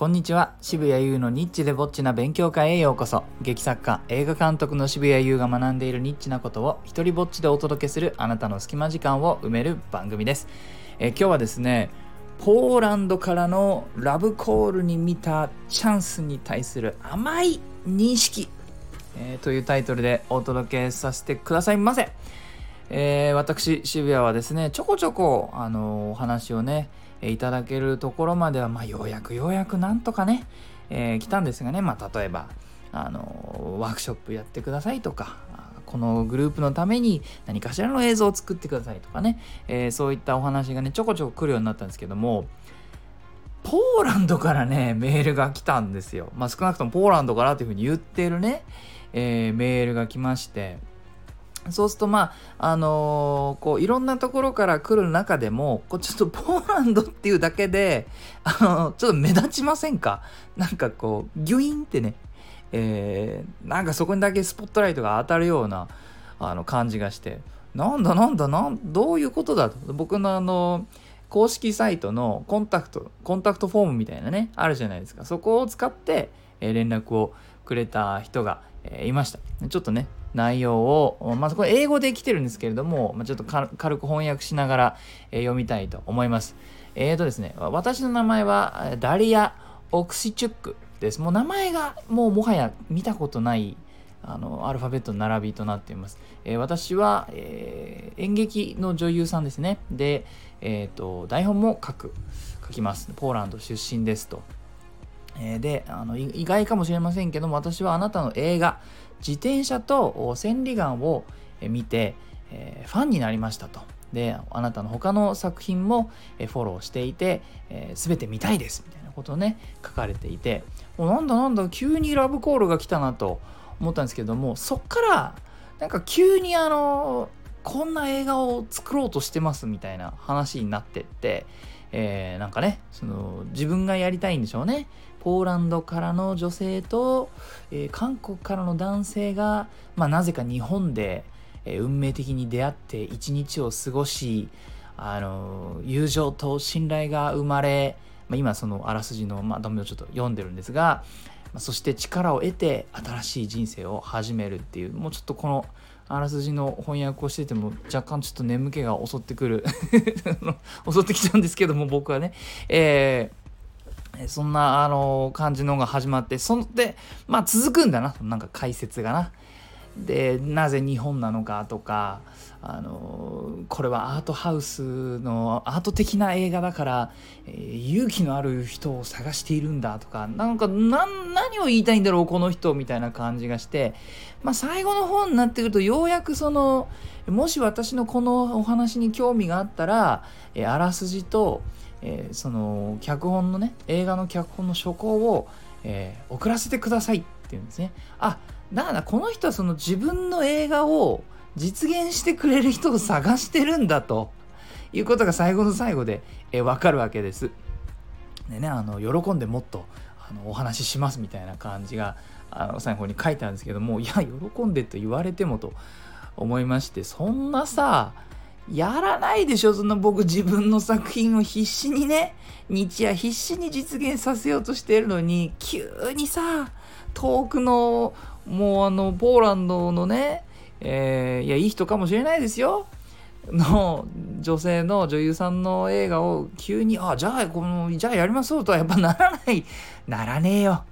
こんにちは。渋谷優のニッチでぼっちな勉強会へようこそ。劇作家映画監督の渋谷優が学んでいるニッチなことを一人ぼっちでお届けするあなたの隙間時間を埋める番組です、え今日はですねポーランドからのラブコールに見たチャンスに対する甘い認識、えーというタイトルでお届けさせてくださいませ。えー私渋谷はですねちょこちょこあのお話をねいただけるところまでは、まあ、ようやくようやくなんとかね、えー来たんですがね、まあ、例えばあのワークショップやってくださいとかこのグループのために何かしらの映像を作ってくださいとかね、えーそういったお話がねちょこちょこ来るようになったんですけどもポーランドからねメールが来たんですよ。まあ、少なくともポーランドからというふうに言ってるね、えーメールが来ましてそうするとまああのーこういろんなところから来る中でもこうちょっとポーランドっていうだけであのちょっと目立ちませんか？なんかこうギュインってね、えーなんかそこにだけスポットライトが当たるようなあの感じがしてなんだなんだなんどういうことだと。僕のあの公式サイトのコンタクトコンタクトフォームみたいなねあるじゃないですか。そこを使って、えー連絡をくれた人が、えーいました。ちょっとね内容をまずこれ英語で来てるんですけれども、まあ、ちょっと軽く翻訳しながら、えー読みたいと思いますえーとですね私の名前はダリア・オクシチュックですもう名前がもうもはや見たことないあのアルファベットの並びとなっています。えー私は、えー演劇の女優さんですね。で、えーと台本も書く書きます。ポーランド出身ですと。えーであの意外かもしれませんけども私はあなたの映画「自転車と千里眼」を見て、えーファンになりましたと。であなたの他の作品もフォローしていて、えー全て見たいですみたいなことをね書かれていておなんだなんだ急にラブコールが来たなと思ったんですけどもそっからなんか急にあのこんな映画を作ろうとしてますみたいな話になってって、えーなんかねその自分がやりたいんでしょうねポーランドからの女性と、えー韓国からの男性が、まあ、なぜか日本で、えー運命的に出会って一日を過ごしあの友情と信頼が生まれ、まあ、今そのあらすじのまとめをちょっと読んでるんですが、まあそして力を得て新しい人生を始めるっていうもうちょっとこのあらすじの翻訳をしてても若干ちょっと眠気が襲ってくる。襲ってきちゃうんですけども僕はね、えーそんなあの感じのが始まってそんでまあ続くんだななんか解説がな。でなぜ日本なのかとかあのこれはアートハウスのアート的な映画だから、えー勇気のある人を探しているんだとかなんかな何を言いたいんだろうこの人みたいな感じがして、まあ、最後の方になってくるとようやくそのもし私のこのお話に興味があったら、えーあらすじと、えーその脚本のね映画の脚本の書稿を、えー送らせてくださいっていうんですね。あだからこの人はその自分の映画を実現してくれる人を探してるんだということが最後の最後で、えー、分かるわけです。でねあの喜んでもっとあのお話ししますみたいな感じがあの最後に書いてあるんですけどもいや喜んでと言われてもと思いましてそんなさやらないでしょそんな僕自分の作品を必死にね。日夜必死に実現させようとしているのに急にさ遠くのもうあのポーランドのね、えーいやいい人かもしれないですよ。の女性の女優さんの映画を急にあじゃあこのじゃあやりましょうとはやっぱならない。ならねえよ。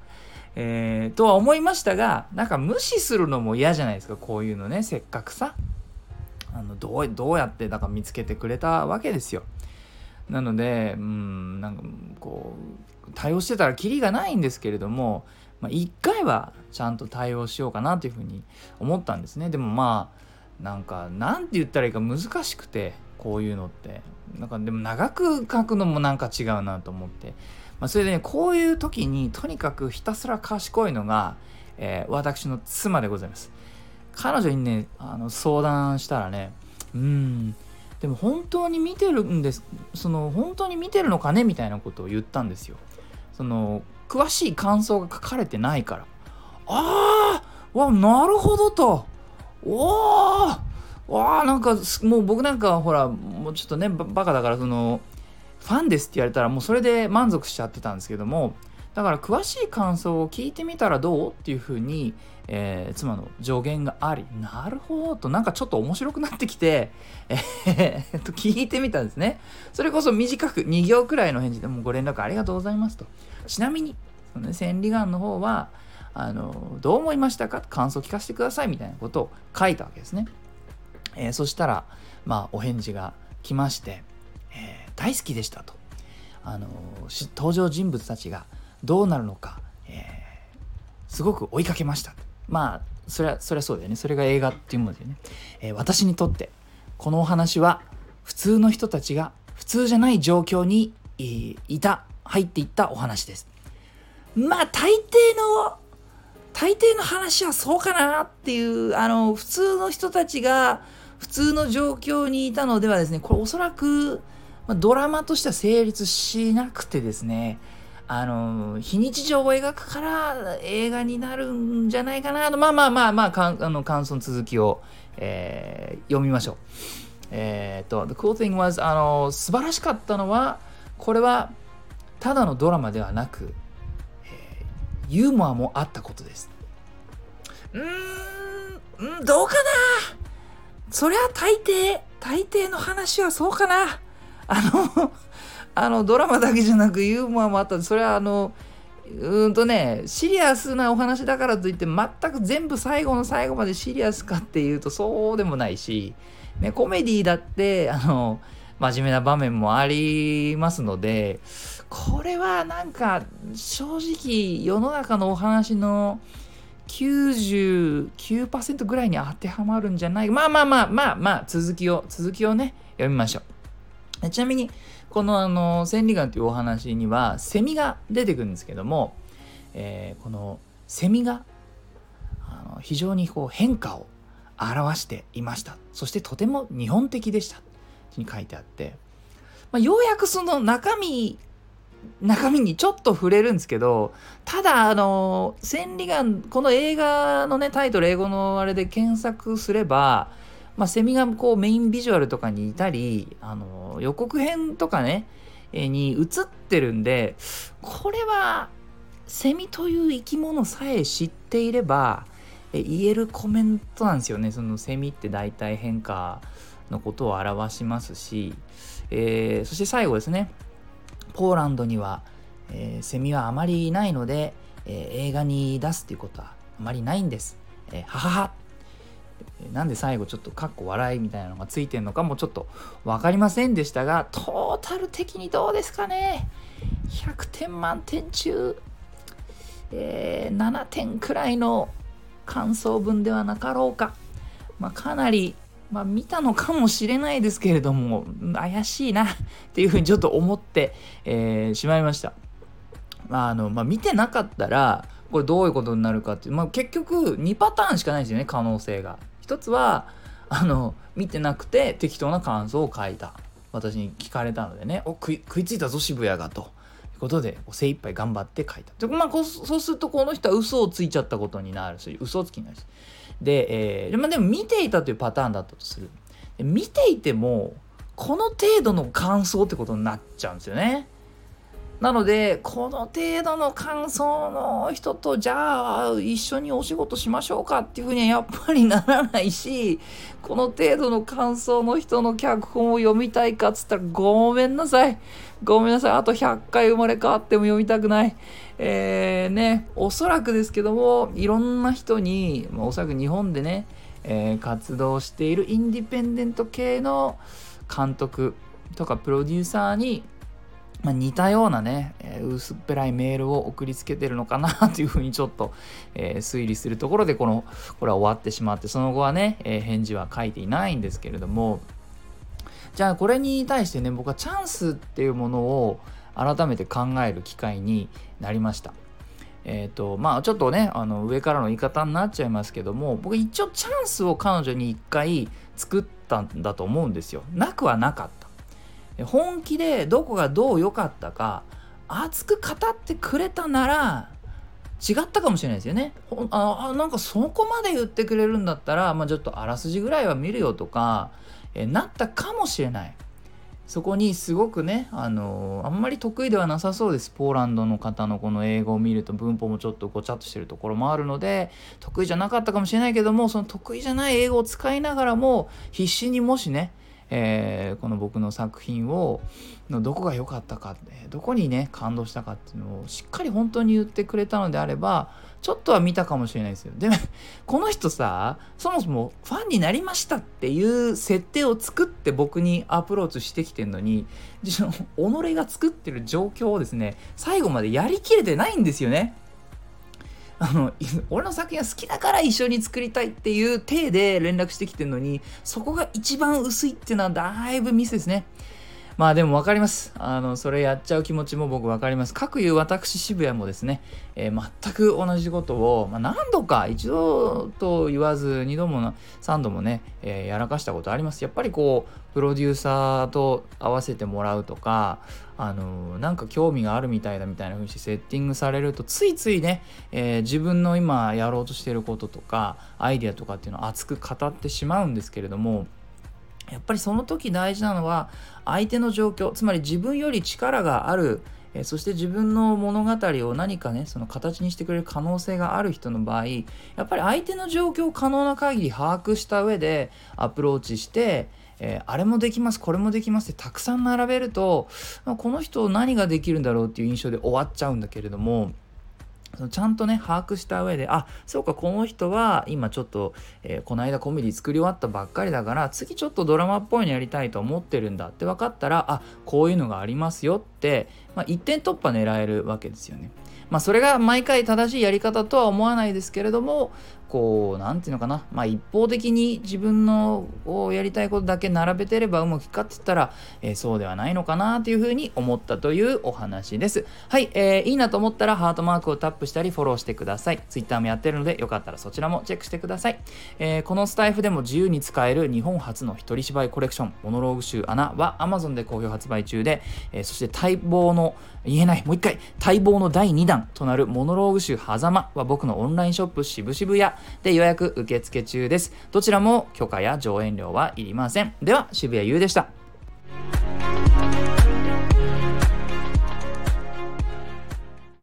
えーとは思いましたがなんか無視するのも嫌じゃないですかこういうのね。せっかくさ。あのどうどうやってだから見つけてくれたわけですよ。なのでうんなんかこう対応してたらキリがないんですけれども、まあ、1回はちゃんと対応しようかなというふうに思ったんですね。でもまあなんかなんて言ったらいいか難しくてこういうのってなんかでも長く書くのもなんか違うなと思って、まあ、それでねこういう時にとにかくひたすら賢いのが、えー私の妻でございます彼女にねあの相談したらねうんでも本当に見てるんですその本当に見てるのかねみたいなことを言ったんですよ。その詳しい感想が書かれてないから。ああわなるほどと。おーわあなんかもう僕なんかほらもうちょっとねババカだからそのファンですって言われたらもうそれで満足しちゃってたんですけどもだから詳しい感想を聞いてみたらどうっていうふうに、えー、妻の助言がありなるほどとなんかちょっと面白くなってきて、えー、と聞いてみたんですね。それこそ短く2行くらいの返事でもご連絡ありがとうございますと。ちなみにその、ね、千里眼の方はあのどう思いましたか？感想聞かせてくださいみたいなことを書いたわけですね、えー、そしたらまあお返事が来まして、えー、大好きでしたと。あの登場人物たちがどうなるのか、えー、すごく追いかけました。まあそれはそれはそうだよね。それが映画っていうものだよね、えー、私にとってこのお話は普通の人たちが普通じゃない状況にいた入っていったお話です。まあ大抵の大抵の話はそうかなっていうあの普通の人たちが普通の状況にいたのではですねこれおそらく、ドラマとしては成立しなくてですね、あの、非日常を描くから映画になるんじゃないかなと、まあまあまあまあ、かあの感想の続きを、えー、読みましょう。えー、っと、The cool thing was, あの、素晴らしかったのは、これはただのドラマではなく、えー、ユーモアもあったことです。うーん、どうかな？そりゃ大抵、大抵の話はそうかな。あのあのドラマだけじゃなくユーモアもあったそれはあのうんとねシリアスなお話だからといって全く全部最後の最後までシリアスかっていうとそうでもないし、ね、コメディだってあの真面目な場面もありますのでこれはなんか正直世の中のお話の99%ぐらいに当てはまるんじゃない？まあまあまあまあまあ続きを続きをね読みましょう。ちなみにこのあの千里眼というお話にはセミが出てくるんですけども、えー、このセミがあの非常にこう変化を表していました。そしてとても日本的でした。に書いてあって、まあ、ようやくその中身中身にちょっと触れるんですけどただあの千里眼この映画のねタイトル英語のあれで検索すればまあ、セミがこうメインビジュアルとかにいたりあの予告編とかね、えに映ってるんでこれはセミという生き物さえ知っていればえ言えるコメントなんですよね。そのセミって大体変化のことを表しますし、えー、そして最後ですね。ポーランドには、えー、セミはあまりいないので、えー、映画に出すっていうことはあまりないんです。えー、ははは。なんで最後ちょっとかっこ笑いみたいなのがついてるのかもちょっと分かりませんでしたがトータル的にどうですかね？100点満点中、えー、7点くらいの感想文ではなかろうか、まあ、かなり、まあ、見たのかもしれないですけれども怪しいなっていうふうにちょっと思って、えー、しまいました。まああのまあ、見てなかったらこれどういうことになるかっていう、まあ、結局2パターンしかないですよね可能性が。一つはあの見てなくて適当な感想を書いた。私に聞かれたのでね。お食い食いついたぞ渋谷がと。いうことで精一杯頑張って書いた。で、まあ、そうするとこの人は嘘をついちゃったことになるし嘘つきになるし。で,、えーまあ、でも見ていたというパターンだったとする。で見ていてもこの程度の感想ってことになっちゃうんですよね。なので、この程度の感想の人と、じゃあ、一緒にお仕事しましょうかっていうふうにはやっぱりならないし、この程度の感想の人の脚本を読みたいかっつったら、ごめんなさい。ごめんなさい。あと100回生まれ変わっても読みたくない。えー、ね、おそらくですけども、いろんな人に、まあ、おそらく日本でね、えー、活動しているインディペンデント系の監督とかプロデューサーに、まあ、似たようなね、えー、薄っぺらいメールを送りつけてるのかなというふうにちょっと、えー、推理するところでこのこれは終わってしまってその後はね、えー、返事は書いていないんですけれどもじゃあこれに対してね僕はチャンスっていうものを改めて考える機会になりました。えっ、ー、とまあちょっとねあの上からの言い方になっちゃいますけども僕一応チャンスを彼女に一回作ったんだと思うんですよ。なくはなかっ。本気でどこがどう良かったか熱く語ってくれたなら違ったかもしれないですよね。あなんかそこまで言ってくれるんだったら、まあ、ちょっとあらすじぐらいは見るよとか、えなったかもしれない。そこにすごくね、あのあんまり得意ではなさそうですポーランドの方のこの英語を見ると文法もちょっとごちゃっとしてるところもあるので得意じゃなかったかもしれないけどもその得意じゃない英語を使いながらも必死にもしねえー、この僕の作品をのどこが良かったかどこにね感動したかっていうのをしっかり本当に言ってくれたのであればちょっとは見たかもしれないですよ。でもこの人さそもそもファンになりましたっていう設定を作って僕にアプローチしてきてんのに己が作ってる状況をですね最後までやりきれてないんですよね。あの俺の作品は好きだから一緒に作りたいっていう体で連絡してきてるのにそこが一番薄いっていうのはだいぶミスですね。まあでも分かります。あの、それやっちゃう気持ちも僕分かります。各いう私渋谷もですね、えー、全く同じことを、まあ、何度か一度と言わず二度も三度もね、えー、やらかしたことあります。やっぱりこう、プロデューサーと合わせてもらうとか、あの、なんか興味があるみたいだみたいな風にしてセッティングされると、ついついね、えー、自分の今やろうとしてることとか、アイデアとかっていうのを熱く語ってしまうんですけれども、やっぱりその時大事なのは相手の状況つまり自分より力があるえそして自分の物語を何かねその形にしてくれる可能性がある人の場合やっぱり相手の状況を可能な限り把握した上でアプローチして、えー、あれもできますこれもできますってたくさん並べると、ま、この人何ができるんだろうっていう印象で終わっちゃうんだけれどもそのちゃんとね把握した上であそうかこの人は今ちょっと、えー、この間コメディ作り終わったばっかりだから次ちょっとドラマっぽいのやりたいと思ってるんだって分かったらあこういうのがありますよって、まあ、一点突破狙えるわけですよね。まあそれが毎回正しいやり方とは思わないですけれどもこう何て言うのかな。まあ一方的に自分のやりたいことだけ並べてればうまくいくかって言ったら、えー、そうではないのかなというふうに思ったというお話です。はい、えー、いいなと思ったらハートマークをタップしたりフォローしてください。Twitter もやってるのでよかったらそちらもチェックしてください、えー、このスタイフでも自由に使える日本初の一人芝居コレクションモノローグ集穴は Amazon で好評発売中で、えー、そして待望の言えないもう一回待望の第2弾となるモノローグ集「狭間は僕のオンラインショップ渋々しやで予約受付中ですどちらも許可や上演料はいりませんでは渋谷優でした